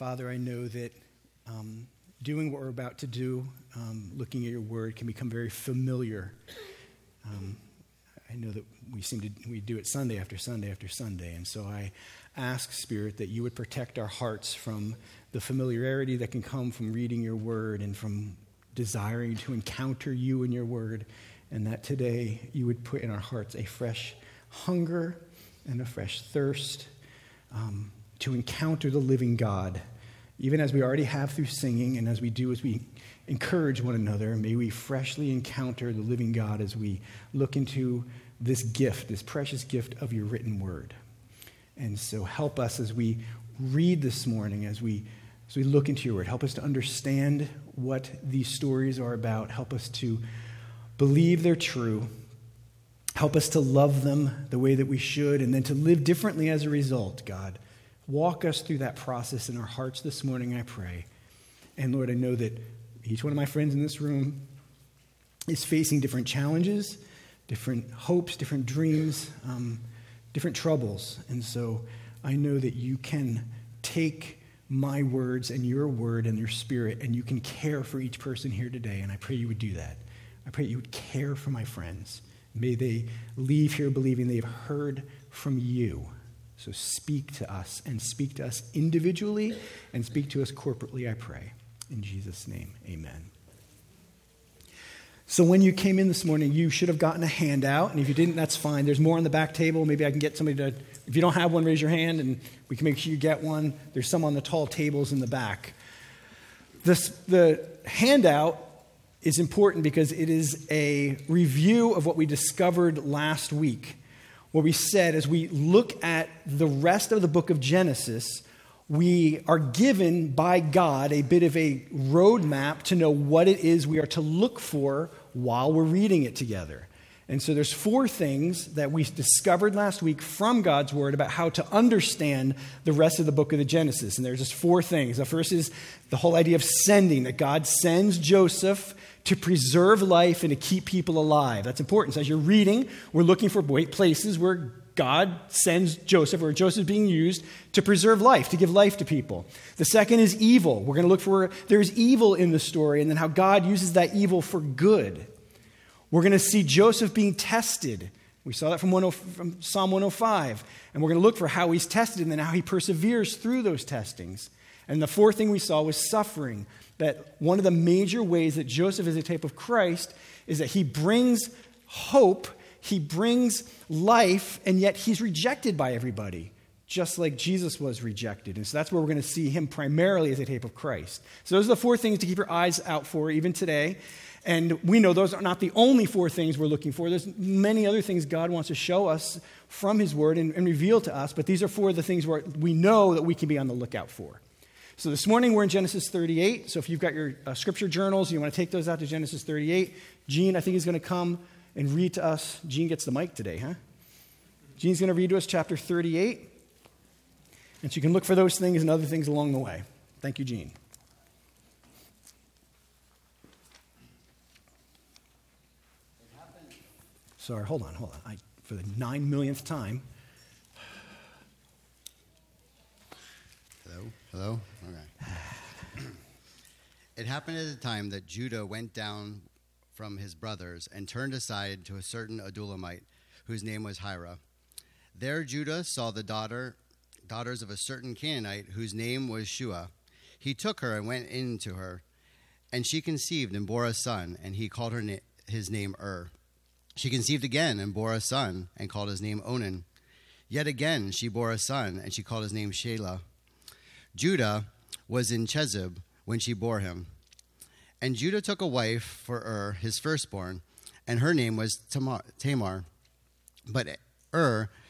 Father, I know that um, doing what we're about to do, um, looking at your word, can become very familiar. Um, I know that we seem to we do it Sunday after Sunday after Sunday, and so I ask, Spirit, that you would protect our hearts from the familiarity that can come from reading your word and from desiring to encounter you in your word, and that today you would put in our hearts a fresh hunger and a fresh thirst um, to encounter the living God, even as we already have through singing, and as we do as we encourage one another. May we freshly encounter the living God as we look into this gift, this precious gift of your written word. And so help us as we read this morning, as we, as we look into your word. Help us to understand what these stories are about. Help us to believe they're true. Help us to love them the way that we should, and then to live differently as a result, God. Walk us through that process in our hearts this morning, I pray. And Lord, I know that each one of my friends in this room is facing different challenges, different hopes, different dreams, um, different troubles. And so I know that you can take my words and your word and your spirit, and you can care for each person here today. And I pray you would do that. I pray you would care for my friends. May they leave here believing they have heard from you. So speak to us and speak to us individually and speak to us corporately, I pray. In Jesus' name, amen. So, when you came in this morning, you should have gotten a handout. And if you didn't, that's fine. There's more on the back table. Maybe I can get somebody to, if you don't have one, raise your hand and we can make sure you get one. There's some on the tall tables in the back. This, the handout is important because it is a review of what we discovered last week. What we said as we look at the rest of the book of Genesis, we are given by God a bit of a roadmap to know what it is we are to look for while we're reading it together. And so there's four things that we discovered last week from God's word about how to understand the rest of the book of the Genesis. And there's just four things. The first is the whole idea of sending, that God sends Joseph to preserve life and to keep people alive. That's important. So as you're reading, we're looking for places where God sends Joseph, or Joseph being used to preserve life, to give life to people. The second is evil. We're going to look for there's evil in the story and then how God uses that evil for good. We're going to see Joseph being tested. We saw that from, oh, from Psalm 105. And we're going to look for how he's tested and then how he perseveres through those testings. And the fourth thing we saw was suffering. That one of the major ways that Joseph is a type of Christ is that he brings hope, he brings life, and yet he's rejected by everybody, just like Jesus was rejected. And so that's where we're going to see him primarily as a type of Christ. So those are the four things to keep your eyes out for, even today. And we know those are not the only four things we're looking for. There's many other things God wants to show us from His Word and, and reveal to us, but these are four of the things where we know that we can be on the lookout for. So this morning we're in Genesis 38. So if you've got your uh, scripture journals, you want to take those out to Genesis 38. Gene, I think, is going to come and read to us. Gene gets the mic today, huh? Gene's going to read to us chapter 38. And so you can look for those things and other things along the way. Thank you, Gene. Sorry, hold on, hold on. I, for the nine millionth time. Hello? Hello? Okay. it happened at the time that Judah went down from his brothers and turned aside to a certain Adullamite whose name was Hira. There Judah saw the daughter daughters of a certain Canaanite whose name was Shua. He took her and went in to her, and she conceived and bore a son, and he called her na- his name Ur. She conceived again and bore a son and called his name Onan. Yet again she bore a son and she called his name Shelah. Judah was in Chezib when she bore him. And Judah took a wife for Ur, his firstborn, and her name was Tamar. But Ur,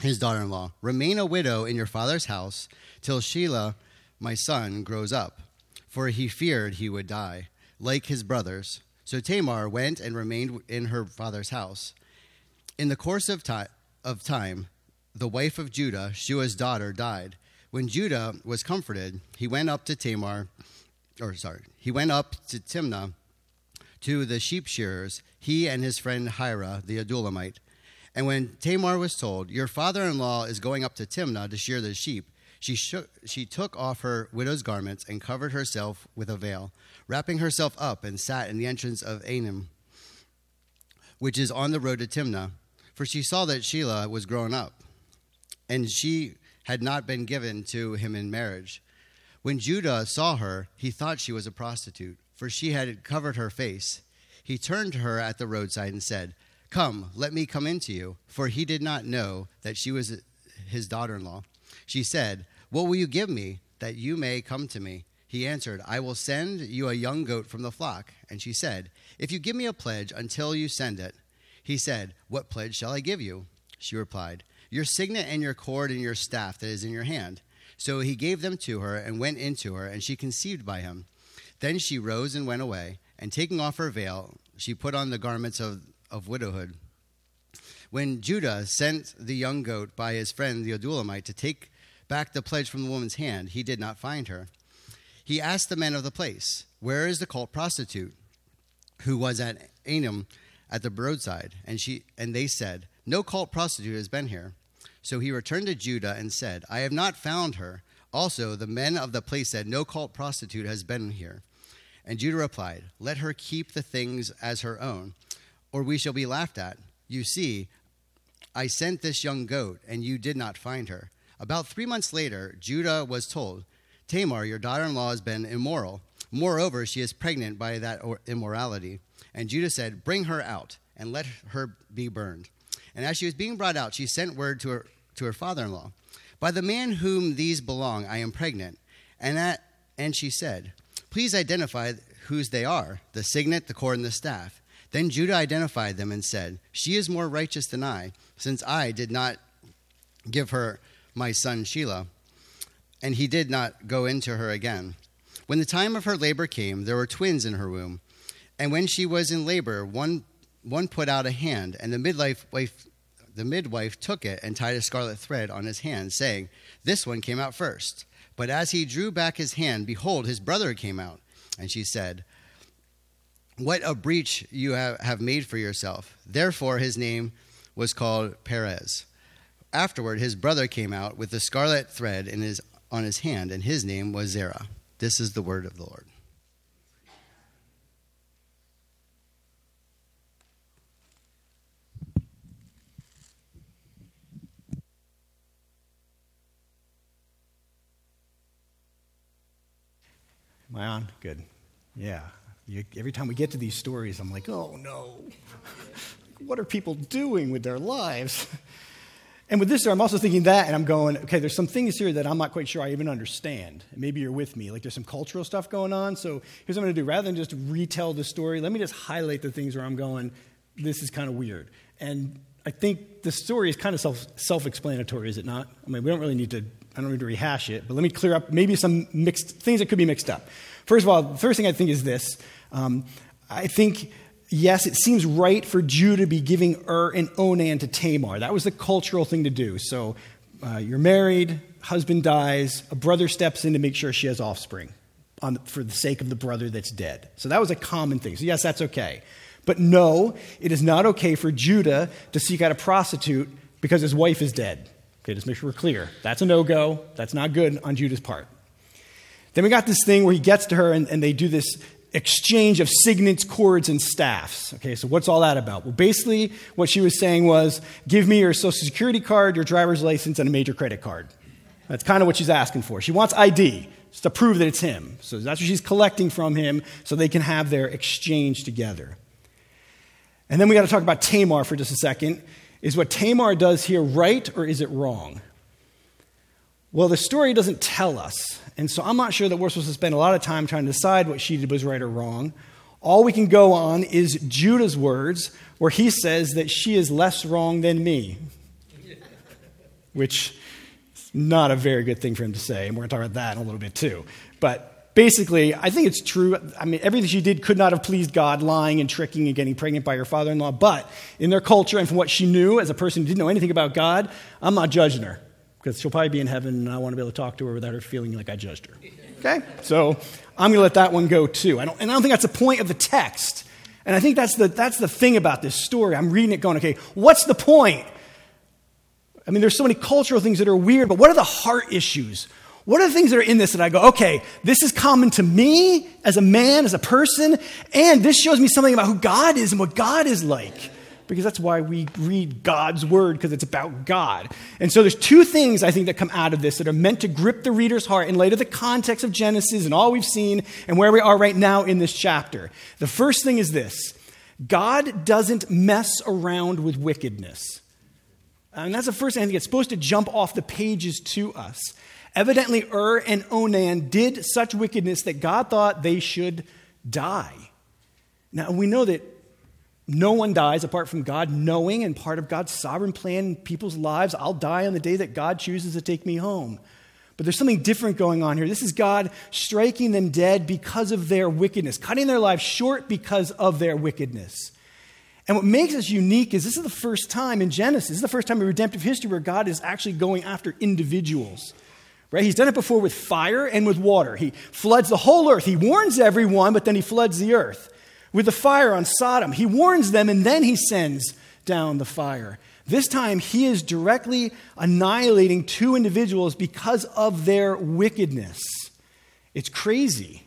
his daughter in law, Remain a widow in your father's house till Shelah, my son, grows up. for he feared he would die, like his brothers. So Tamar went and remained in her father's house. In the course of, of time, the wife of Judah, Shua's daughter, died. When Judah was comforted, he went up to Tamar, or sorry, he went up to Timnah to the sheep shearers, he and his friend Hira, the Adullamite. And when Tamar was told, Your father in law is going up to Timnah to shear the sheep, she, shook, she took off her widow's garments and covered herself with a veil, wrapping herself up and sat in the entrance of Anim, which is on the road to Timnah, for she saw that Shelah was grown up, and she had not been given to him in marriage. When Judah saw her, he thought she was a prostitute, for she had covered her face. He turned to her at the roadside and said, Come, let me come in to you, for he did not know that she was his daughter in law. She said, what will you give me that you may come to me? He answered, I will send you a young goat from the flock. And she said, If you give me a pledge until you send it. He said, What pledge shall I give you? She replied, Your signet and your cord and your staff that is in your hand. So he gave them to her and went into her, and she conceived by him. Then she rose and went away, and taking off her veil, she put on the garments of, of widowhood. When Judah sent the young goat by his friend the Adullamite to take back the pledge from the woman's hand, he did not find her. He asked the men of the place, Where is the cult prostitute who was at Anim at the roadside? And, she, and they said, No cult prostitute has been here. So he returned to Judah and said, I have not found her. Also, the men of the place said, No cult prostitute has been here. And Judah replied, Let her keep the things as her own, or we shall be laughed at. You see, I sent this young goat, and you did not find her. About three months later, Judah was told, Tamar, your daughter in law, has been immoral. Moreover, she is pregnant by that immorality. And Judah said, Bring her out and let her be burned. And as she was being brought out, she sent word to her, to her father in law, By the man whom these belong, I am pregnant. And, that, and she said, Please identify whose they are the signet, the cord, and the staff. Then Judah identified them and said, She is more righteous than I, since I did not give her my son Shelah. And he did not go into her again. When the time of her labor came, there were twins in her womb. And when she was in labor, one, one put out a hand, and the midwife, wife, the midwife took it and tied a scarlet thread on his hand, saying, This one came out first. But as he drew back his hand, behold, his brother came out. And she said, What a breach you have, have made for yourself. Therefore, his name was called Perez. Afterward, his brother came out with the scarlet thread in his, on his hand, and his name was Zerah. This is the word of the Lord. Am I on? Good. Yeah. You, every time we get to these stories, I'm like, oh no. what are people doing with their lives? And with this, I'm also thinking that, and I'm going, okay, there's some things here that I'm not quite sure I even understand. maybe you're with me. Like there's some cultural stuff going on. So here's what I'm going to do. Rather than just retell the story, let me just highlight the things where I'm going, this is kind of weird. And I think the story is kind of self, self-explanatory, is it not? I mean, we don't really need to, I don't need to rehash it, but let me clear up maybe some mixed things that could be mixed up. First of all, the first thing I think is this. Um, I think yes, it seems right for Judah to be giving Ur and Onan to Tamar. That was the cultural thing to do. So uh, you're married, husband dies, a brother steps in to make sure she has offspring on, for the sake of the brother that's dead. So that was a common thing. So, yes, that's okay. But no, it is not okay for Judah to seek out a prostitute because his wife is dead. Okay, just make sure we're clear. That's a no go. That's not good on Judah's part. Then we got this thing where he gets to her and, and they do this exchange of signets, cords, and staffs. Okay, so what's all that about? Well, basically, what she was saying was give me your social security card, your driver's license, and a major credit card. That's kind of what she's asking for. She wants ID, just to prove that it's him. So that's what she's collecting from him so they can have their exchange together. And then we got to talk about Tamar for just a second. Is what Tamar does here right or is it wrong? Well, the story doesn't tell us. And so I'm not sure that we're supposed to spend a lot of time trying to decide what she did was right or wrong. All we can go on is Judah's words, where he says that she is less wrong than me, which is not a very good thing for him to say. And we're going to talk about that in a little bit too. But basically, I think it's true. I mean, everything she did could not have pleased God, lying and tricking and getting pregnant by her father in law. But in their culture and from what she knew as a person who didn't know anything about God, I'm not judging her because she'll probably be in heaven and I want to be able to talk to her without her feeling like I judged her. Okay? So I'm going to let that one go too. I don't, and I don't think that's the point of the text. And I think that's the, that's the thing about this story. I'm reading it going, okay, what's the point? I mean, there's so many cultural things that are weird, but what are the heart issues? What are the things that are in this that I go, okay, this is common to me as a man, as a person, and this shows me something about who God is and what God is like? Because that's why we read God's word, because it's about God. And so there's two things I think that come out of this that are meant to grip the reader's heart in light of the context of Genesis and all we've seen and where we are right now in this chapter. The first thing is this God doesn't mess around with wickedness. And that's the first thing think it's supposed to jump off the pages to us. Evidently, Ur and Onan did such wickedness that God thought they should die. Now, we know that no one dies apart from God knowing and part of God's sovereign plan in people's lives. I'll die on the day that God chooses to take me home. But there's something different going on here. This is God striking them dead because of their wickedness, cutting their lives short because of their wickedness. And what makes us unique is this is the first time in Genesis, this is the first time in redemptive history where God is actually going after individuals. Right? He's done it before with fire and with water. He floods the whole earth. He warns everyone, but then he floods the earth. With the fire on Sodom, he warns them and then he sends down the fire. This time, he is directly annihilating two individuals because of their wickedness. It's crazy.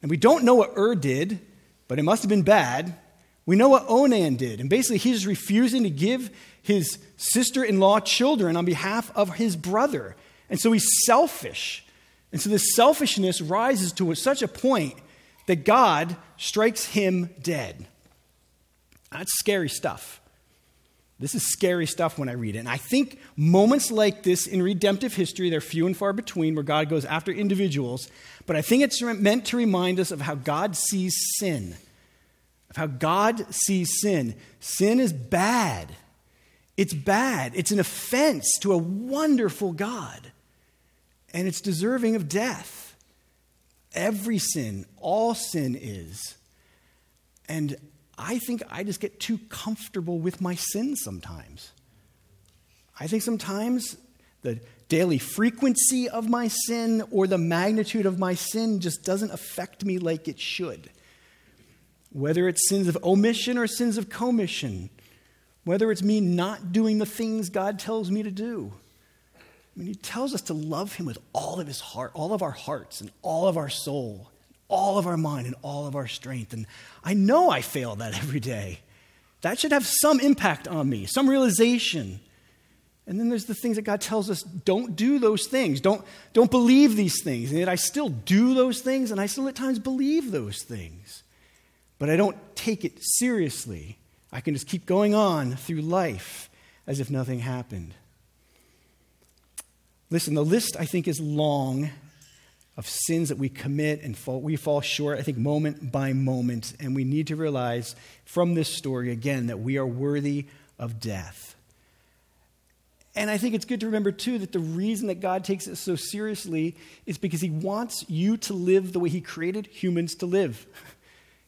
And we don't know what Ur did, but it must have been bad. We know what Onan did. And basically, he's refusing to give his sister in law children on behalf of his brother. And so he's selfish. And so this selfishness rises to such a point that God strikes him dead. That's scary stuff. This is scary stuff when I read it. And I think moments like this in redemptive history, they're few and far between where God goes after individuals. But I think it's meant to remind us of how God sees sin, of how God sees sin. Sin is bad. It's bad. It's an offense to a wonderful God and it's deserving of death. Every sin, all sin is. And I think I just get too comfortable with my sin sometimes. I think sometimes the daily frequency of my sin or the magnitude of my sin just doesn't affect me like it should. Whether it's sins of omission or sins of commission, whether it's me not doing the things God tells me to do. I mean, he tells us to love him with all of his heart, all of our hearts, and all of our soul, all of our mind, and all of our strength. And I know I fail that every day. That should have some impact on me, some realization. And then there's the things that God tells us don't do those things. Don't, don't believe these things. And yet I still do those things, and I still at times believe those things. But I don't take it seriously. I can just keep going on through life as if nothing happened. Listen, the list, I think, is long of sins that we commit and fall, we fall short, I think, moment by moment. And we need to realize from this story, again, that we are worthy of death. And I think it's good to remember, too, that the reason that God takes it so seriously is because He wants you to live the way He created humans to live.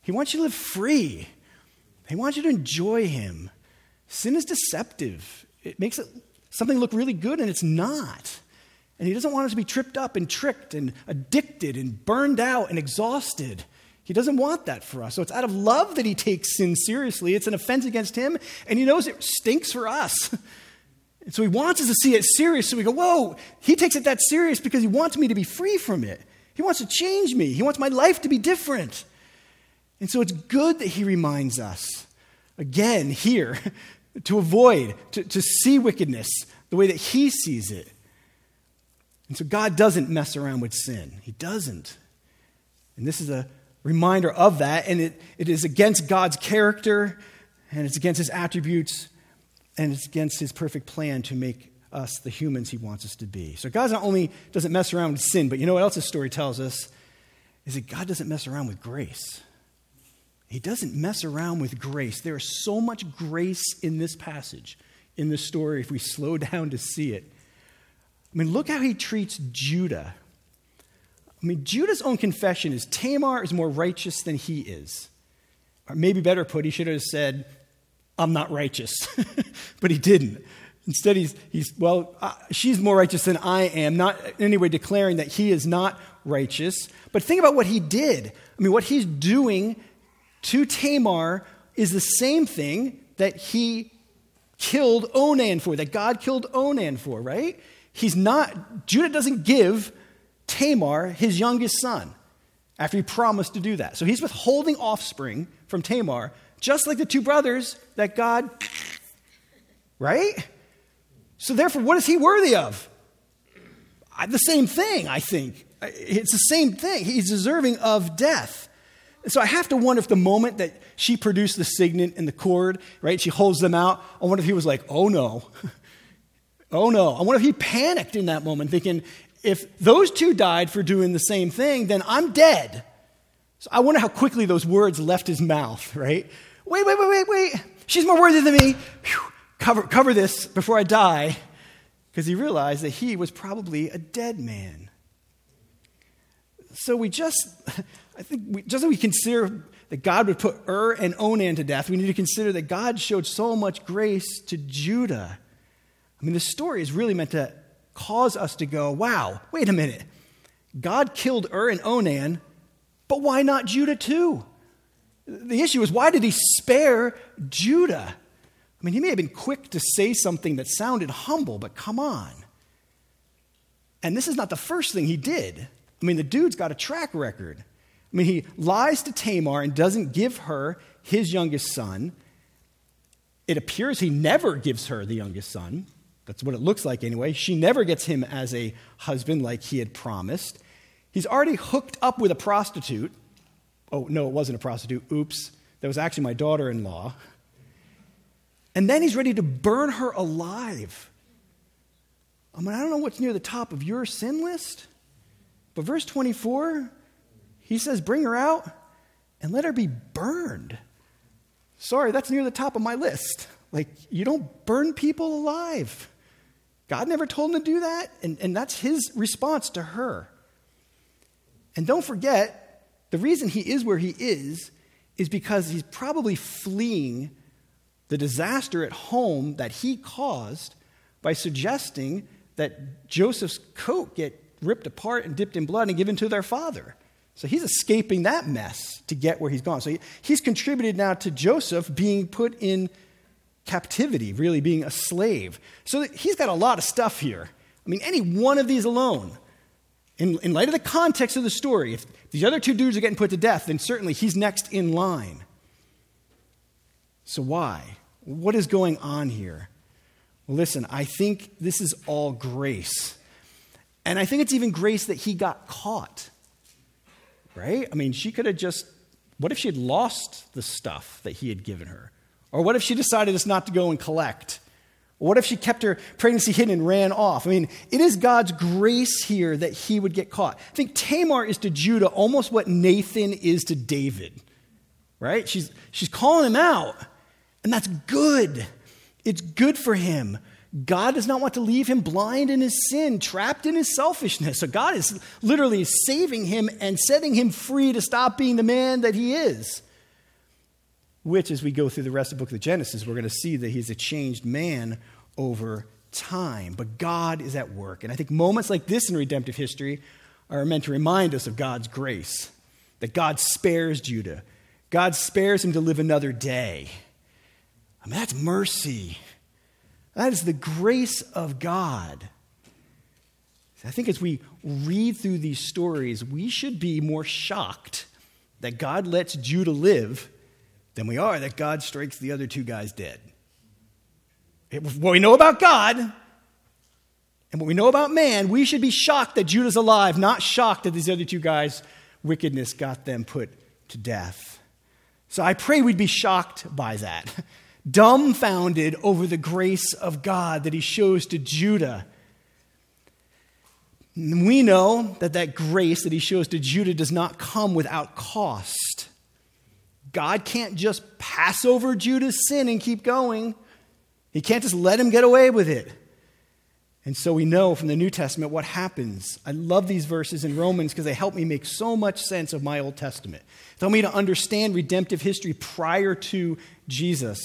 He wants you to live free, He wants you to enjoy Him. Sin is deceptive, it makes it, something look really good, and it's not. And He doesn't want us to be tripped up and tricked and addicted and burned out and exhausted. He doesn't want that for us. So it's out of love that He takes sin seriously. It's an offense against Him, and He knows it stinks for us. And so He wants us to see it serious. So we go, Whoa, He takes it that serious because He wants me to be free from it. He wants to change me, He wants my life to be different. And so it's good that He reminds us, again, here, to avoid, to, to see wickedness the way that He sees it. And so God doesn't mess around with sin. He doesn't. And this is a reminder of that. And it, it is against God's character, and it's against his attributes, and it's against his perfect plan to make us the humans he wants us to be. So God not only doesn't mess around with sin, but you know what else this story tells us? Is that God doesn't mess around with grace. He doesn't mess around with grace. There is so much grace in this passage, in this story, if we slow down to see it. I mean, look how he treats Judah. I mean, Judah's own confession is Tamar is more righteous than he is. Or maybe better put, he should have said, I'm not righteous. but he didn't. Instead, he's, he's well, uh, she's more righteous than I am, not in any way declaring that he is not righteous. But think about what he did. I mean, what he's doing to Tamar is the same thing that he killed Onan for, that God killed Onan for, right? He's not, Judah doesn't give Tamar his youngest son after he promised to do that. So he's withholding offspring from Tamar, just like the two brothers that God, right? So therefore, what is he worthy of? The same thing, I think. It's the same thing. He's deserving of death. So I have to wonder if the moment that she produced the signet and the cord, right, she holds them out, I wonder if he was like, oh no. oh no. I wonder if he panicked in that moment, thinking, if those two died for doing the same thing, then I'm dead. So I wonder how quickly those words left his mouth, right? Wait, wait, wait, wait, wait. She's more worthy than me. Whew. Cover, cover this before I die. Because he realized that he was probably a dead man. So we just, I think, we, just as we consider that God would put Ur and Onan to death, we need to consider that God showed so much grace to Judah. I mean, the story is really meant to cause us to go, wow, wait a minute. God killed Ur and Onan, but why not Judah too? The issue is, why did he spare Judah? I mean, he may have been quick to say something that sounded humble, but come on. And this is not the first thing he did. I mean, the dude's got a track record. I mean, he lies to Tamar and doesn't give her his youngest son. It appears he never gives her the youngest son. That's what it looks like anyway. She never gets him as a husband like he had promised. He's already hooked up with a prostitute. Oh, no, it wasn't a prostitute. Oops. That was actually my daughter in law. And then he's ready to burn her alive. I mean, I don't know what's near the top of your sin list, but verse 24, he says, Bring her out and let her be burned. Sorry, that's near the top of my list. Like, you don't burn people alive. God never told him to do that, and, and that's his response to her. And don't forget, the reason he is where he is is because he's probably fleeing the disaster at home that he caused by suggesting that Joseph's coat get ripped apart and dipped in blood and given to their father. So he's escaping that mess to get where he's gone. So he, he's contributed now to Joseph being put in captivity, really being a slave. So he's got a lot of stuff here. I mean, any one of these alone, in, in light of the context of the story, if these other two dudes are getting put to death, then certainly he's next in line. So why? What is going on here? Well, listen, I think this is all grace. And I think it's even grace that he got caught. Right? I mean, she could have just, what if she had lost the stuff that he had given her? Or what if she decided just not to go and collect? What if she kept her pregnancy hidden and ran off? I mean, it is God's grace here that he would get caught. I think Tamar is to Judah almost what Nathan is to David, right? She's, she's calling him out, and that's good. It's good for him. God does not want to leave him blind in his sin, trapped in his selfishness. So God is literally saving him and setting him free to stop being the man that he is which, as we go through the rest of the book of Genesis, we're going to see that he's a changed man over time. But God is at work. And I think moments like this in redemptive history are meant to remind us of God's grace, that God spares Judah, God spares him to live another day. I mean, that's mercy. That is the grace of God. I think as we read through these stories, we should be more shocked that God lets Judah live than we are that God strikes the other two guys dead. What we know about God and what we know about man, we should be shocked that Judah's alive, not shocked that these other two guys' wickedness got them put to death. So I pray we'd be shocked by that, dumbfounded over the grace of God that he shows to Judah. We know that that grace that he shows to Judah does not come without cost. God can't just pass over Judah's sin and keep going. He can't just let him get away with it. And so we know from the New Testament what happens. I love these verses in Romans because they help me make so much sense of my Old Testament. They help me to understand redemptive history prior to Jesus.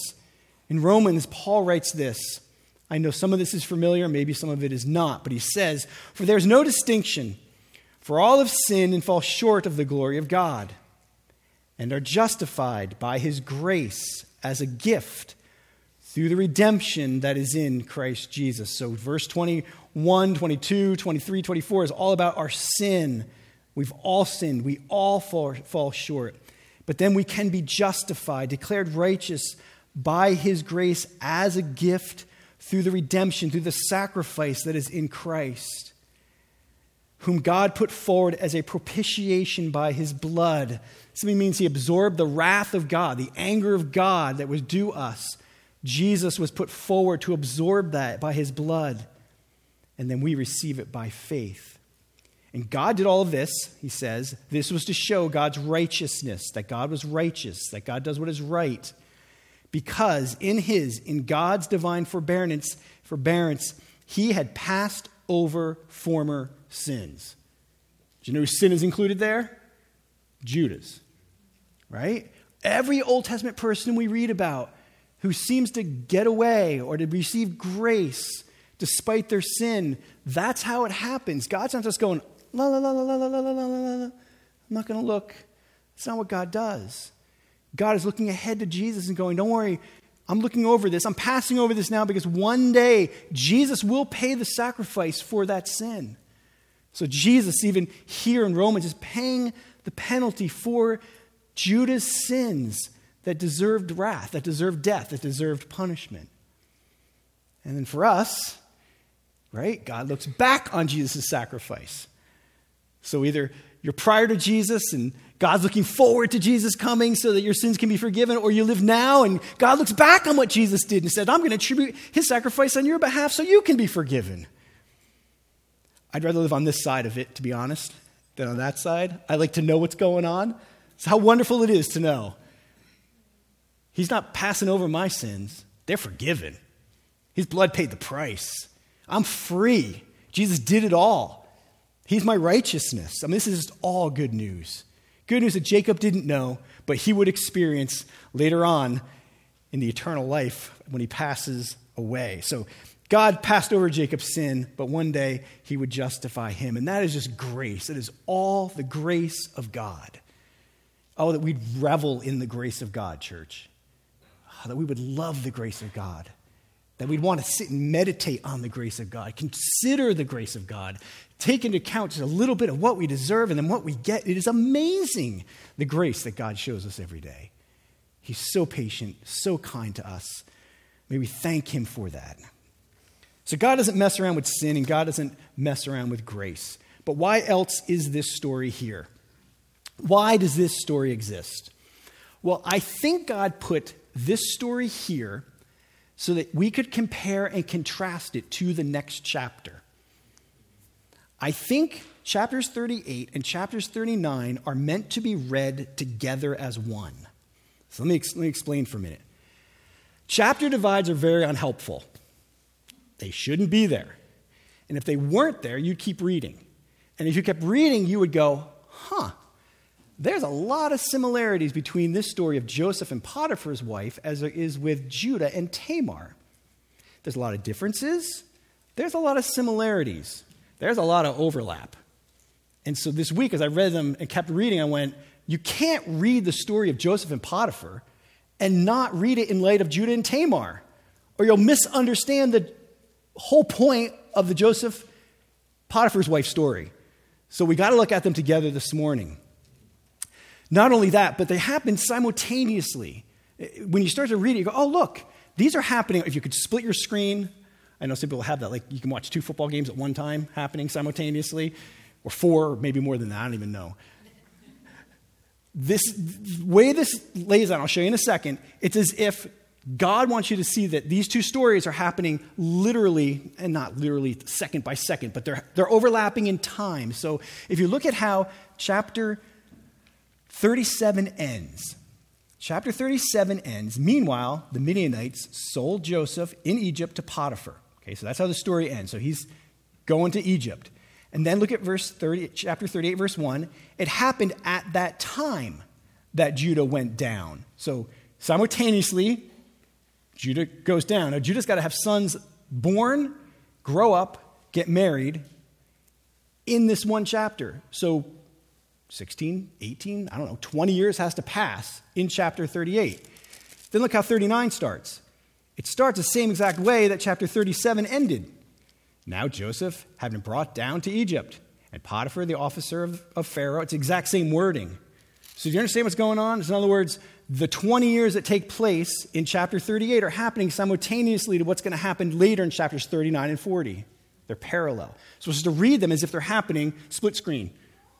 In Romans, Paul writes this. I know some of this is familiar, maybe some of it is not, but he says, For there's no distinction, for all have sinned and fall short of the glory of God, and are justified by his grace as a gift through the redemption that is in Christ Jesus. So, verse 21, 22, 23, 24 is all about our sin. We've all sinned, we all fall, fall short. But then we can be justified, declared righteous by his grace as a gift through the redemption, through the sacrifice that is in Christ, whom God put forward as a propitiation by his blood. Simply means he absorbed the wrath of God, the anger of God that was due us. Jesus was put forward to absorb that by his blood, and then we receive it by faith. And God did all of this, he says. This was to show God's righteousness, that God was righteous, that God does what is right because in his, in God's divine forbearance, forbearance, he had passed over former sins. Do you know whose sin is included there? Judah's. Right? Every Old Testament person we read about who seems to get away or to receive grace despite their sin, that's how it happens. God's not just going, la la la la la la la la la la. I'm not going to look. That's not what God does. God is looking ahead to Jesus and going, Don't worry, I'm looking over this. I'm passing over this now because one day Jesus will pay the sacrifice for that sin. So, Jesus, even here in Romans, is paying the penalty for Judah's sins that deserved wrath, that deserved death, that deserved punishment. And then for us, right, God looks back on Jesus' sacrifice. So either you're prior to Jesus and God's looking forward to Jesus coming so that your sins can be forgiven, or you live now and God looks back on what Jesus did and said, I'm going to attribute his sacrifice on your behalf so you can be forgiven. I'd rather live on this side of it, to be honest, than on that side. I like to know what's going on. It's how wonderful it is to know. He's not passing over my sins, they're forgiven. His blood paid the price. I'm free. Jesus did it all. He's my righteousness. I mean, this is just all good news. Good news that Jacob didn't know, but he would experience later on in the eternal life when he passes away. So God passed over Jacob's sin, but one day he would justify him. And that is just grace. It is all the grace of God. Oh, that we'd revel in the grace of God, church. Oh, that we would love the grace of God. That we'd want to sit and meditate on the grace of God, consider the grace of God, take into account just a little bit of what we deserve and then what we get. It is amazing the grace that God shows us every day. He's so patient, so kind to us. May we thank Him for that. So, God doesn't mess around with sin and God doesn't mess around with grace. But why else is this story here? Why does this story exist? Well, I think God put this story here so that we could compare and contrast it to the next chapter. I think chapters 38 and chapters 39 are meant to be read together as one. So let me, let me explain for a minute. Chapter divides are very unhelpful. They shouldn't be there. And if they weren't there, you'd keep reading. And if you kept reading, you would go, huh, there's a lot of similarities between this story of Joseph and Potiphar's wife as there is with Judah and Tamar. There's a lot of differences, there's a lot of similarities there's a lot of overlap. And so this week, as I read them and kept reading, I went, you can't read the story of Joseph and Potiphar and not read it in light of Judah and Tamar, or you'll misunderstand the whole point of the Joseph Potiphar's wife story. So we got to look at them together this morning. Not only that, but they happen simultaneously. When you start to read it, you go, oh, look, these are happening. If you could split your screen, I know some people have that. Like you can watch two football games at one time happening simultaneously, or four, or maybe more than that. I don't even know. This way this lays out, I'll show you in a second. It's as if God wants you to see that these two stories are happening literally, and not literally second by second, but they're, they're overlapping in time. So if you look at how chapter 37 ends, chapter 37 ends. Meanwhile, the Midianites sold Joseph in Egypt to Potiphar. Okay, so that's how the story ends. So he's going to Egypt. And then look at verse 30, chapter 38, verse 1. It happened at that time that Judah went down. So simultaneously, Judah goes down. Now, Judah's got to have sons born, grow up, get married in this one chapter. So 16, 18, I don't know, 20 years has to pass in chapter 38. Then look how 39 starts. It starts the same exact way that chapter 37 ended. Now Joseph had been brought down to Egypt, and Potiphar, the officer of, of Pharaoh, it's exact same wording. So do you understand what's going on? in other words, the 20 years that take place in chapter 38 are happening simultaneously to what's going to happen later in chapters 39 and 40. They're parallel. So we're supposed to read them as if they're happening split screen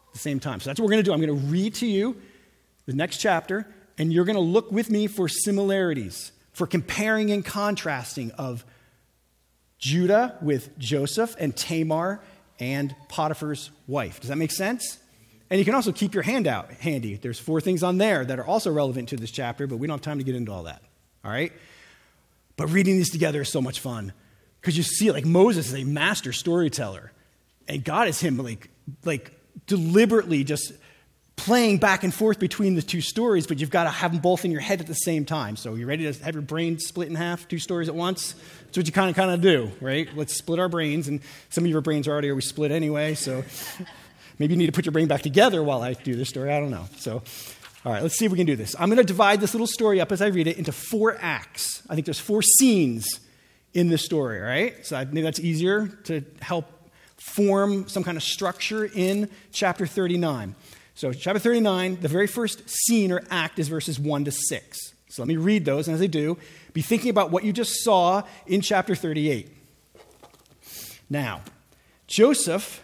at the same time. So that's what we're going to do. I'm going to read to you the next chapter, and you're going to look with me for similarities, for comparing and contrasting of Judah with Joseph and Tamar and Potiphar's wife. Does that make sense? And you can also keep your hand out handy. There's four things on there that are also relevant to this chapter, but we don't have time to get into all that. All right? But reading these together is so much fun because you see, like, Moses is a master storyteller, and God is him, like, like deliberately just playing back and forth between the two stories, but you've got to have them both in your head at the same time. So you ready to have your brain split in half, two stories at once? That's what you kind of kind of do, right? Let's split our brains, and some of your brains are already already split anyway. So maybe you need to put your brain back together while I do this story. I don't know. So. All right, let's see if we can do this. I'm going to divide this little story up as I read it into four acts. I think there's four scenes in this story, right? So I think that's easier to help form some kind of structure in chapter 39. So, chapter 39, the very first scene or act is verses 1 to 6. So, let me read those, and as I do, be thinking about what you just saw in chapter 38. Now, Joseph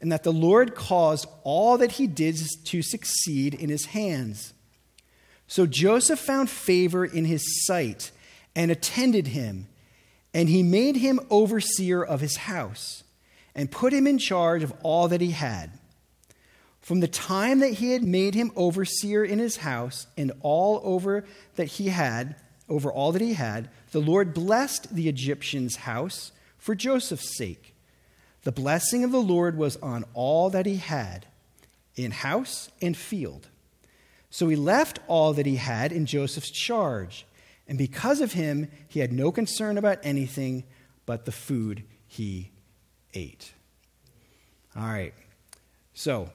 and that the Lord caused all that he did to succeed in his hands. So Joseph found favor in his sight and attended him, and he made him overseer of his house, and put him in charge of all that he had. From the time that he had made him overseer in his house and all over that he had, over all that he had, the Lord blessed the Egyptian's house for Joseph's sake. The blessing of the Lord was on all that he had, in house and field. So he left all that he had in Joseph's charge, and because of him, he had no concern about anything but the food he ate. All right. So,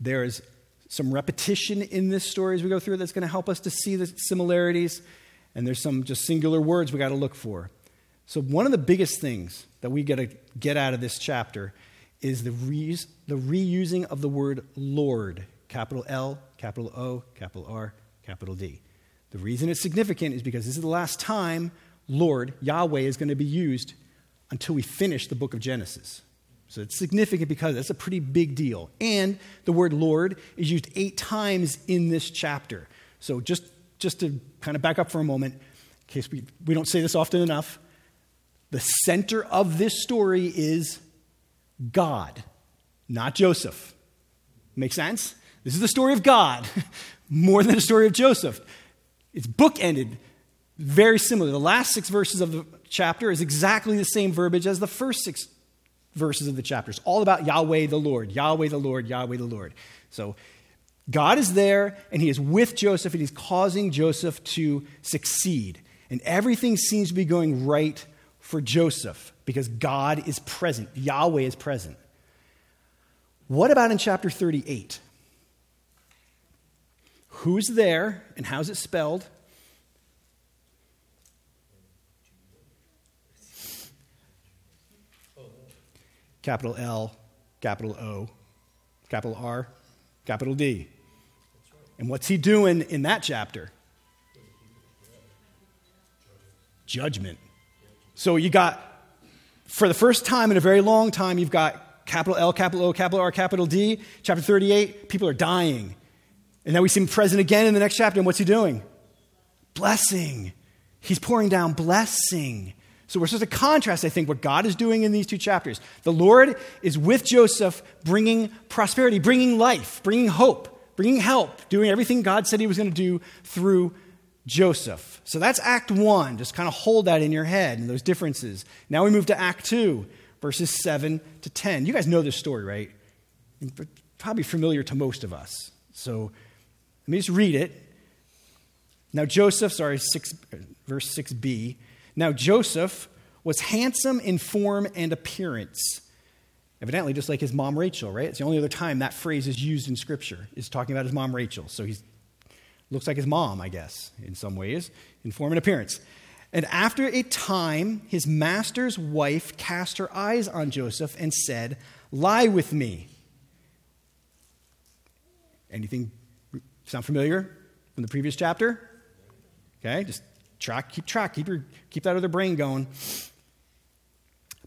there is some repetition in this story as we go through that's going to help us to see the similarities, and there's some just singular words we got to look for. So, one of the biggest things that we got to get out of this chapter is the, the reusing of the word Lord, capital L, capital O, capital R, capital D. The reason it's significant is because this is the last time Lord, Yahweh, is going to be used until we finish the book of Genesis. So it's significant because that's a pretty big deal. And the word Lord is used eight times in this chapter. So just, just to kind of back up for a moment, in case we, we don't say this often enough, the center of this story is God, not Joseph. Make sense? This is the story of God more than the story of Joseph. It's bookended very similar. The last six verses of the chapter is exactly the same verbiage as the first six verses of the chapter. It's all about Yahweh the Lord, Yahweh the Lord, Yahweh the Lord. So God is there and he is with Joseph and he's causing Joseph to succeed. And everything seems to be going right for Joseph because God is present, Yahweh is present. What about in chapter 38? Who's there and how's it spelled? capital L, capital O, capital R, capital D. And what's he doing in that chapter? Judgment. So you got, for the first time in a very long time, you've got capital L, capital O, capital R, capital D. Chapter 38, people are dying. And then we see him present again in the next chapter. And what's he doing? Blessing. He's pouring down blessing. So we're supposed to contrast, I think, what God is doing in these two chapters. The Lord is with Joseph, bringing prosperity, bringing life, bringing hope, bringing help, doing everything God said he was going to do through Joseph. So that's Act 1. Just kind of hold that in your head and those differences. Now we move to Act 2, verses 7 to 10. You guys know this story, right? Probably familiar to most of us. So let me just read it. Now, Joseph, sorry, six, verse 6b. Now, Joseph was handsome in form and appearance. Evidently, just like his mom Rachel, right? It's the only other time that phrase is used in Scripture, is talking about his mom Rachel. So he looks like his mom, I guess, in some ways, in form and appearance. And after a time, his master's wife cast her eyes on Joseph and said, Lie with me. Anything sound familiar from the previous chapter? Okay, just track, keep track, keep, your, keep that other brain going.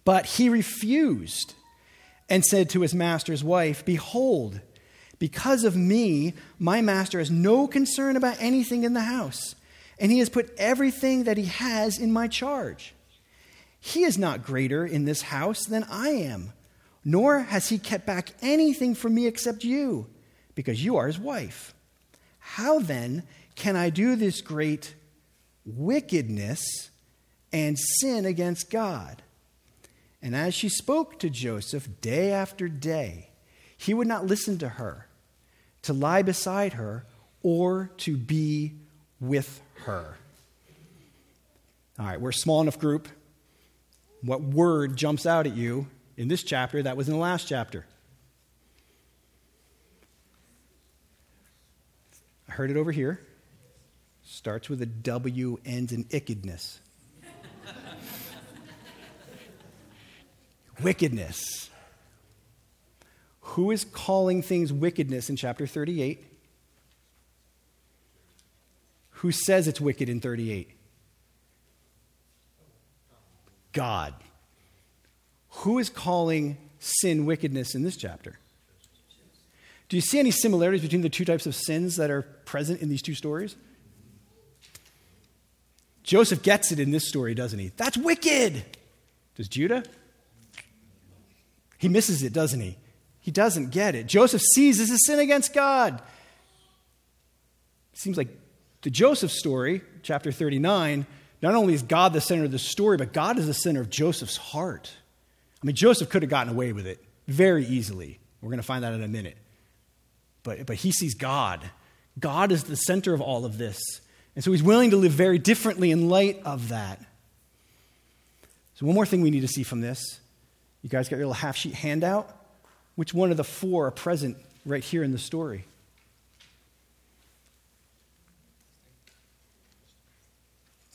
But he refused and said to his master's wife, Behold, because of me, my master has no concern about anything in the house, and he has put everything that he has in my charge. He is not greater in this house than I am, nor has he kept back anything from me except you, because you are his wife. How then can I do this great wickedness and sin against God. And as she spoke to Joseph day after day, he would not listen to her, to lie beside her, or to be with her. All right, we're a small enough group. What word jumps out at you in this chapter that was in the last chapter? I heard it over here. Starts with a W, ends in ickedness. wickedness. Who is calling things wickedness in chapter 38? Who says it's wicked in 38? God. Who is calling sin wickedness in this chapter? Do you see any similarities between the two types of sins that are present in these two stories? Joseph gets it in this story, doesn't he? That's wicked. Does Judah? He misses it, doesn't he? He doesn't get it. Joseph sees this is sin against God. Seems like the Joseph story, chapter 39, not only is God the center of the story, but God is the center of Joseph's heart. I mean, Joseph could have gotten away with it very easily. We're going to find that in a minute. But, but he sees God. God is the center of all of this. And so he's willing to live very differently in light of that. So, one more thing we need to see from this. You guys got your little half sheet handout? Which one of the four are present right here in the story?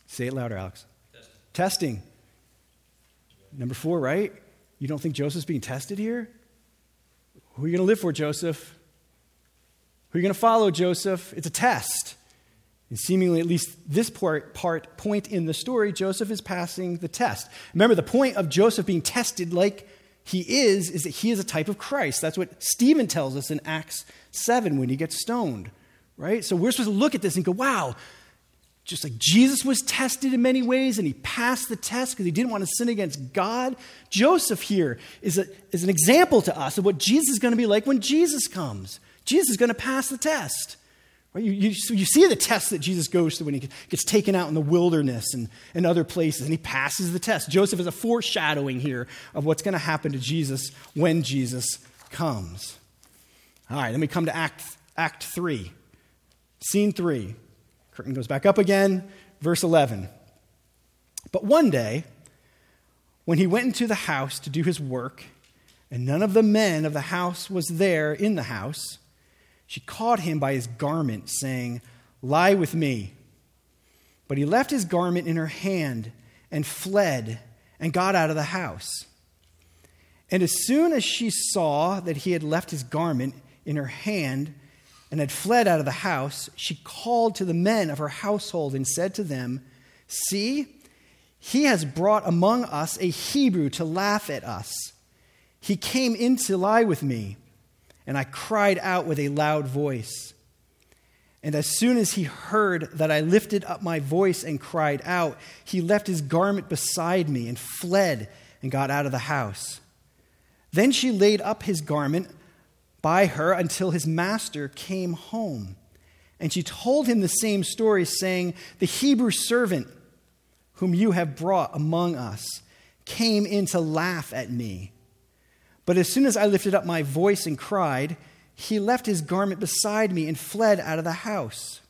Say it louder, Alex. Testing. Testing. Number four, right? You don't think Joseph's being tested here? Who are you going to live for, Joseph? Who are you going to follow, Joseph? It's a test. And seemingly, at least this part, part, point in the story, Joseph is passing the test. Remember, the point of Joseph being tested like he is, is that he is a type of Christ. That's what Stephen tells us in Acts 7 when he gets stoned, right? So we're supposed to look at this and go, wow, just like Jesus was tested in many ways and he passed the test because he didn't want to sin against God, Joseph here is, a, is an example to us of what Jesus is going to be like when Jesus comes. Jesus is going to pass the test. You, you, so you see the test that Jesus goes through when he gets taken out in the wilderness and, and other places, and he passes the test. Joseph is a foreshadowing here of what's going to happen to Jesus when Jesus comes. All right, then we come to Act, act 3. Scene 3. Curtain goes back up again, verse 11. But one day, when he went into the house to do his work, and none of the men of the house was there in the house, she caught him by his garment, saying, Lie with me. But he left his garment in her hand and fled and got out of the house. And as soon as she saw that he had left his garment in her hand and had fled out of the house, she called to the men of her household and said to them, See, he has brought among us a Hebrew to laugh at us. he came in to lie with me, and I cried out with a loud voice. And as soon as he heard that I lifted up my voice and cried out, he left his garment beside me and fled and got out of the house. Then she laid up his garment by her until his master came home. And she told him the same story, saying, The Hebrew servant whom you have brought among us came in to laugh at me. But as soon as I lifted up my voice and cried, he left his garment beside me and fled out of the house.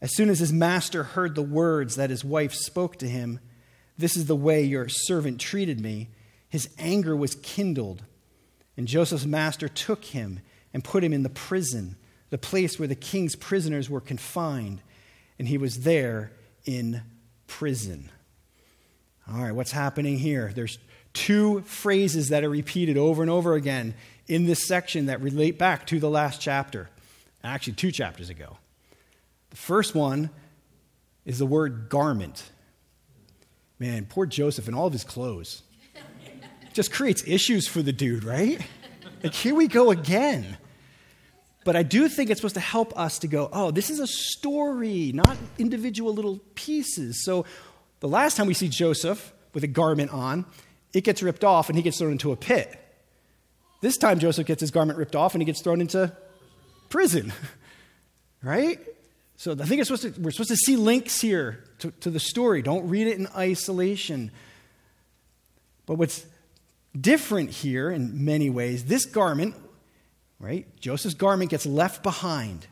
As soon as his master heard the words that his wife spoke to him, This is the way your servant treated me, his anger was kindled. And Joseph's master took him and put him in the prison, the place where the king's prisoners were confined, and he was there in prison. All right, what's happening here? There's two phrases that are repeated over and over again in this section that relate back to the last chapter, actually, two chapters ago. The first one is the word garment. Man, poor Joseph and all of his clothes. Just creates issues for the dude, right? Like, here we go again. But I do think it's supposed to help us to go, oh, this is a story, not individual little pieces. So the last time we see Joseph with a garment on, it gets ripped off and he gets thrown into a pit. This time, Joseph gets his garment ripped off and he gets thrown into prison. right? So I think it's supposed to, we're supposed to see links here to, to the story. Don't read it in isolation. But what's different here in many ways, this garment, right? Joseph's garment gets left behind.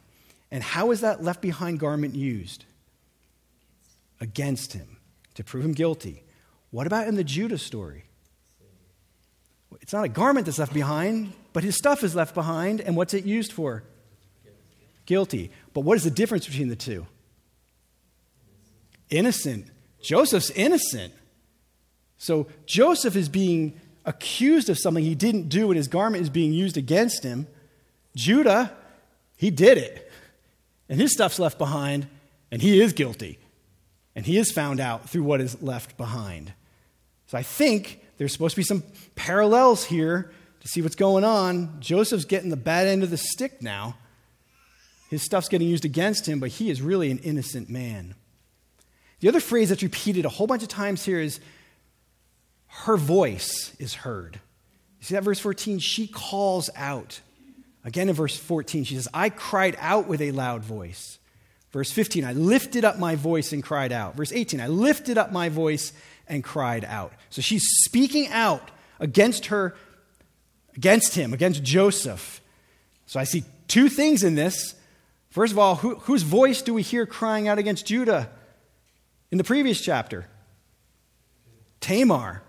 And how is that left behind garment used? Against him, to prove him guilty. What about in the Judah story? It's not a garment that's left behind, but his stuff is left behind. And what's it used for? Guilty. But what is the difference between the two? Innocent. Joseph's innocent. So Joseph is being accused of something he didn't do, and his garment is being used against him. Judah, he did it. And his stuff's left behind, and he is guilty. And he is found out through what is left behind. So I think there's supposed to be some parallels here to see what's going on. Joseph's getting the bad end of the stick now. His stuff's getting used against him, but he is really an innocent man. The other phrase that's repeated a whole bunch of times here is her voice is heard. You see that verse 14? She calls out. Again in verse 14, she says, I cried out with a loud voice. Verse 15, I lifted up my voice and cried out. Verse 18, I lifted up my voice and cried out. So she's speaking out against her, against him, against Joseph. So I see two things in this. First of all, who, whose voice do we hear crying out against Judah in the previous chapter? Tamar,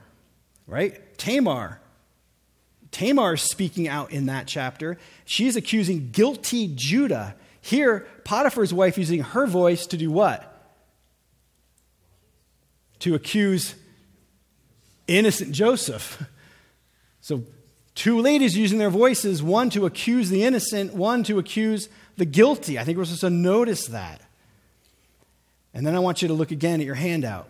right? Tamar. Tamar is speaking out in that chapter. She's accusing guilty Judah. Here, Potiphar's wife using her voice to do what? To accuse innocent Joseph. So, two ladies using their voices, one to accuse the innocent, one to accuse the guilty. I think we're supposed to notice that. And then I want you to look again at your handout.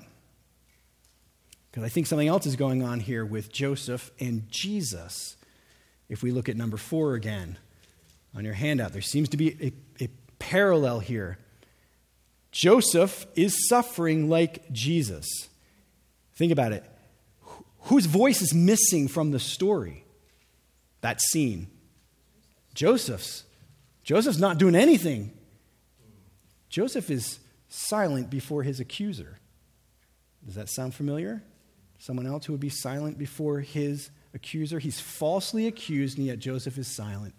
Because I think something else is going on here with Joseph and Jesus. If we look at number four again on your handout, there seems to be a, a parallel here. Joseph is suffering like Jesus. Think about it. Whose voice is missing from the story? That scene. Joseph's. Joseph's not doing anything. Joseph is silent before his accuser. Does that sound familiar? Someone else who would be silent before his accuser? He's falsely accused, and yet Joseph is silent.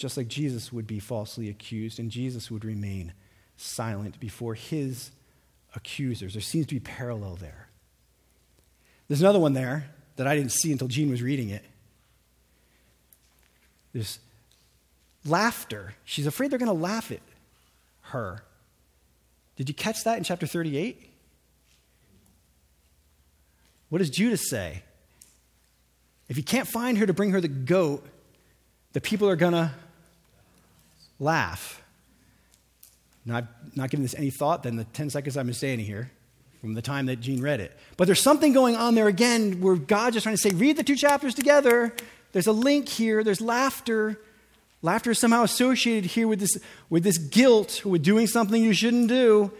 Just like Jesus would be falsely accused, and Jesus would remain silent before his accusers. There seems to be parallel there. There's another one there that I didn't see until Jean was reading it. There's laughter. She's afraid they're going to laugh at her. Did you catch that in chapter 38? What does Judah say? If you can't find her to bring her the goat, the people are going to laugh. Not, not giving this any thought than the 10 seconds I'm standing here. from the time that Gene read it. But there's something going on there again where God just trying to say, read the two chapters together. There's a link here, there's laughter. Laughter is somehow associated here with this, with this guilt, with doing something you shouldn't do.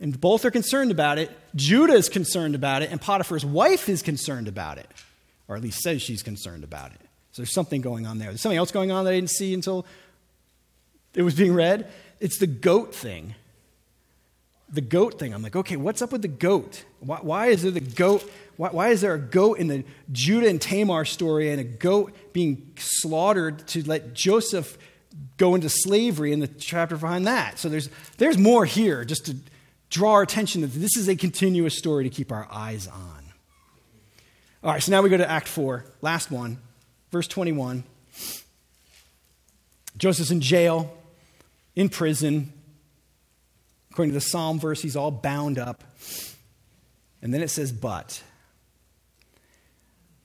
And both are concerned about it. Judah is concerned about it, and Potiphar's wife is concerned about it, or at least says she's concerned about it. So there's something going on there. There's something else going on that I didn't see until it was being read. It's the goat thing. The goat thing. I'm like, okay, what's up with the goat? Why, why is there the goat? Why, why, is there a goat in the Judah and Tamar story and a goat being slaughtered to let Joseph go into slavery in the chapter behind that? So there's, there's more here just to draw our attention that this is a continuous story to keep our eyes on. All right, so now we go to Act 4, last one, verse 21. Joseph's in jail, in prison. According to the Psalm verse, he's all bound up. And then it says, but.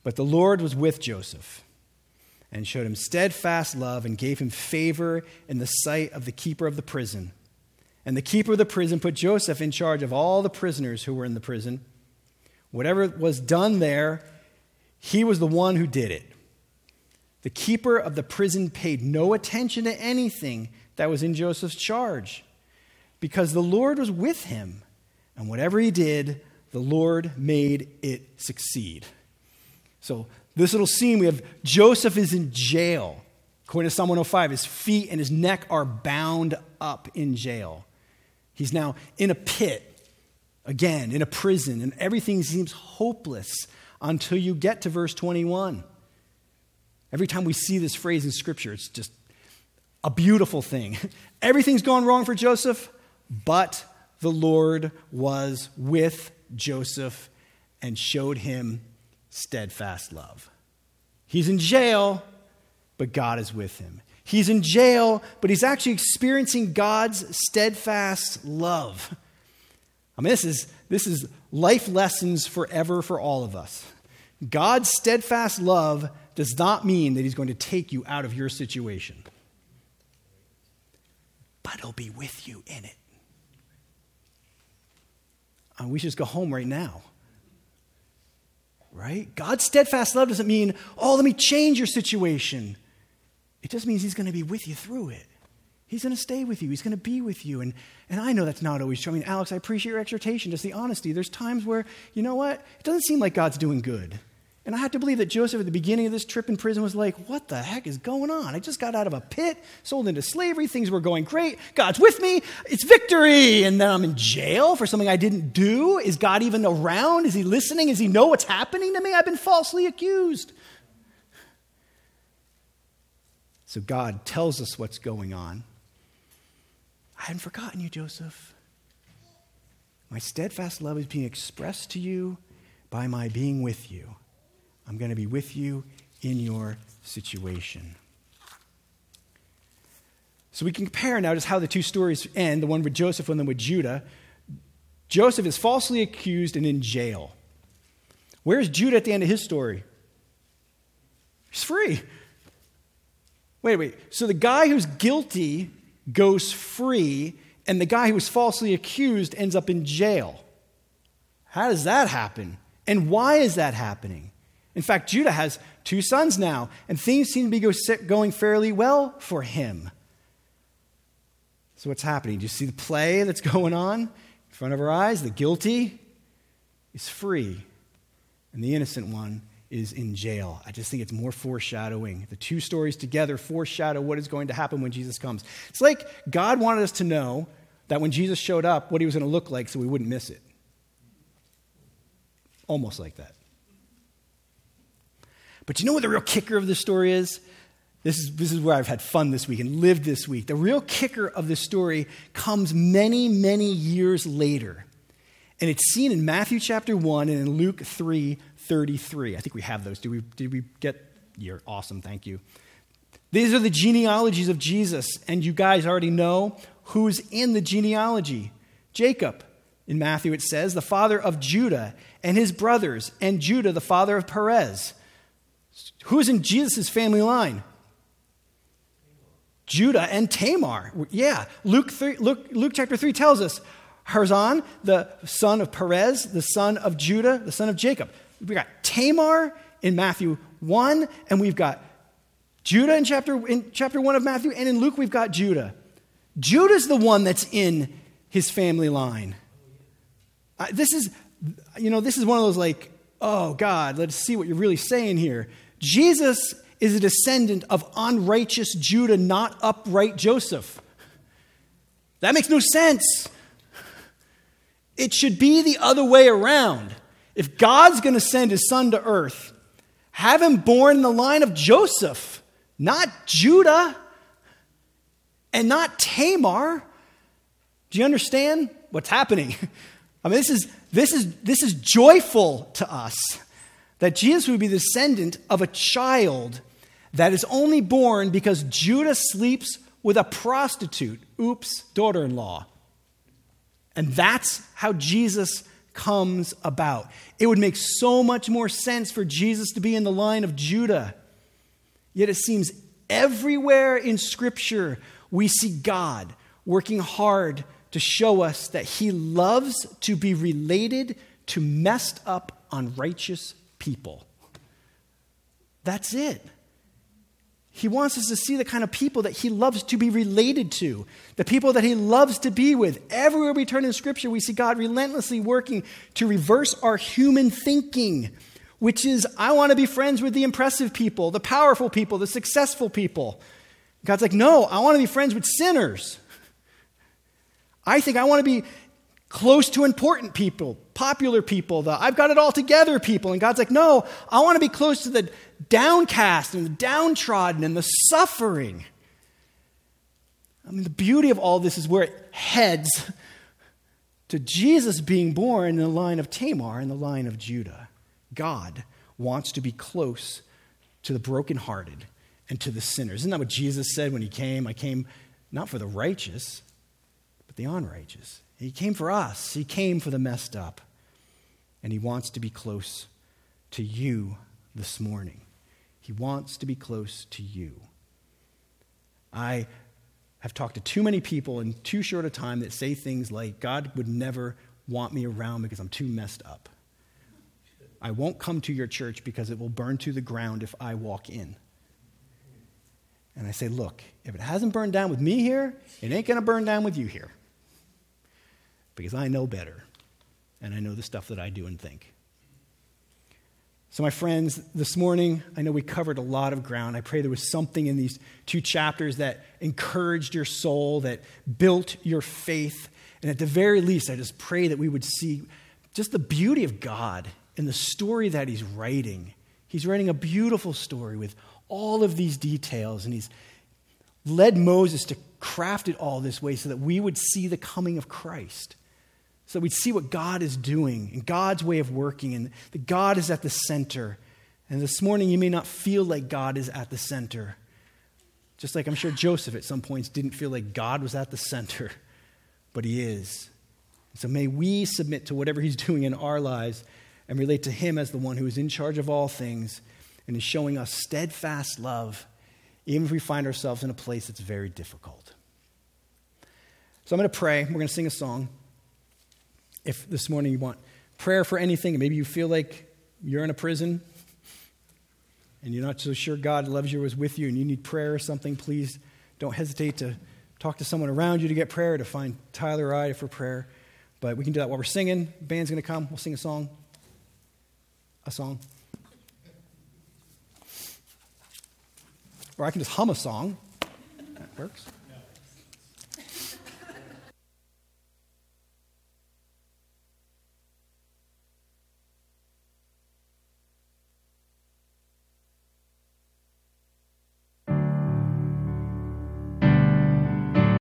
But the Lord was with Joseph and showed him steadfast love and gave him favor in the sight of the keeper of the prison. And the keeper of the prison put Joseph in charge of all the prisoners who were in the prison. Whatever was done there, he was the one who did it. The keeper of the prison paid no attention to anything that was in Joseph's charge because the Lord was with him. And whatever he did, the Lord made it succeed. So, this little scene, we have Joseph is in jail. According to Psalm 105, his feet and his neck are bound up in jail. He's now in a pit, again, in a prison, and everything seems hopeless until you get to verse 21. Every time we see this phrase in Scripture, it's just a beautiful thing. Everything's gone wrong for Joseph, but the Lord was with Joseph and showed him steadfast love. He's in jail, but God is with him. He's in jail, but he's actually experiencing God's steadfast love. I mean, this is, this is life lessons forever for all of us. God's steadfast love does not mean that he's going to take you out of your situation, but he'll be with you in it. Uh, we should just go home right now. Right? God's steadfast love doesn't mean, oh, let me change your situation. It just means he's going to be with you through it. He's going to stay with you. He's going to be with you. And, and I know that's not always true. I mean, Alex, I appreciate your exhortation, just the honesty. There's times where, you know what? It doesn't seem like God's doing good. And I have to believe that Joseph at the beginning of this trip in prison was like, What the heck is going on? I just got out of a pit, sold into slavery, things were going great. God's with me, it's victory. And then I'm in jail for something I didn't do. Is God even around? Is he listening? Does he know what's happening to me? I've been falsely accused. So God tells us what's going on. I hadn't forgotten you, Joseph. My steadfast love is being expressed to you by my being with you. I'm going to be with you in your situation. So we can compare now just how the two stories end the one with Joseph and then with Judah. Joseph is falsely accused and in jail. Where's Judah at the end of his story? He's free. Wait, wait. So the guy who's guilty goes free, and the guy who was falsely accused ends up in jail. How does that happen? And why is that happening? In fact, Judah has two sons now, and things seem to be going fairly well for him. So, what's happening? Do you see the play that's going on in front of our eyes? The guilty is free, and the innocent one is in jail. I just think it's more foreshadowing. The two stories together foreshadow what is going to happen when Jesus comes. It's like God wanted us to know that when Jesus showed up, what he was going to look like so we wouldn't miss it. Almost like that. But you know what the real kicker of this story is? This is, this is where I've had fun this week and lived this week. The real kicker of this story comes many, many years later. And it's seen in Matthew chapter 1 and in Luke 3 33. I think we have those. Did we, did we get? You're awesome. Thank you. These are the genealogies of Jesus. And you guys already know who's in the genealogy Jacob. In Matthew, it says, the father of Judah and his brothers, and Judah, the father of Perez. Who's in Jesus' family line? Judah and Tamar. Yeah, Luke, 3, Luke, Luke chapter 3 tells us Hezron, the son of Perez, the son of Judah, the son of Jacob. We've got Tamar in Matthew 1, and we've got Judah in chapter, in chapter 1 of Matthew, and in Luke we've got Judah. Judah's the one that's in his family line. Uh, this is, you know, this is one of those like, oh God, let's see what you're really saying here. Jesus is a descendant of unrighteous Judah, not upright Joseph. That makes no sense. It should be the other way around. If God's going to send his son to earth, have him born in the line of Joseph, not Judah and not Tamar. Do you understand what's happening? I mean, this is, this is, this is joyful to us that Jesus would be the descendant of a child that is only born because Judah sleeps with a prostitute. Oops, daughter in law. And that's how Jesus comes about. It would make so much more sense for Jesus to be in the line of Judah. Yet it seems everywhere in Scripture we see God working hard to show us that He loves to be related to messed up, unrighteous people. That's it. He wants us to see the kind of people that he loves to be related to, the people that he loves to be with. Everywhere we turn in Scripture, we see God relentlessly working to reverse our human thinking, which is, I want to be friends with the impressive people, the powerful people, the successful people. God's like, no, I want to be friends with sinners. I think I want to be close to important people, popular people, the I've got it all together people. And God's like, no, I want to be close to the downcast and the downtrodden and the suffering. I mean, the beauty of all this is where it heads to Jesus being born in the line of Tamar in the line of Judah. God wants to be close to the brokenhearted and to the sinners. Isn't that what Jesus said when he came? I came not for the righteous, but the unrighteous. He came for us, He came for the messed up. And He wants to be close to you this morning. He wants to be close to you. I have talked to too many people in too short a time that say things like, God would never want me around because I'm too messed up. I won't come to your church because it will burn to the ground if I walk in. And I say, look, if it hasn't burned down with me here, it ain't going to burn down with you here because I know better and I know the stuff that I do and think. So, my friends, this morning, I know we covered a lot of ground. I pray there was something in these two chapters that encouraged your soul, that built your faith. And at the very least, I just pray that we would see just the beauty of God in the story that He's writing. He's writing a beautiful story with all of these details, and He's led Moses to craft it all this way so that we would see the coming of Christ so we'd see what God is doing and God's way of working, and that God is at the center. And this morning, you may not feel like God is at the center. Just like I'm sure Joseph at some points didn't feel like God was at the center, but he is. So may we submit to whatever he's doing in our lives and relate to him as the one who is in charge of all things and is showing us steadfast love, even if we find ourselves in a place that's very difficult. So I'm going to pray. We're going to sing a song if this morning you want prayer for anything, maybe you feel like you're in a prison and you're not so sure God loves you or is with you and you need prayer or something, please don't hesitate to talk to someone around you to get prayer, to find Tyler or I for prayer. But we can do that while we're singing. The band's going to come. We'll sing a song. A song. Or I can just hum a song. That works.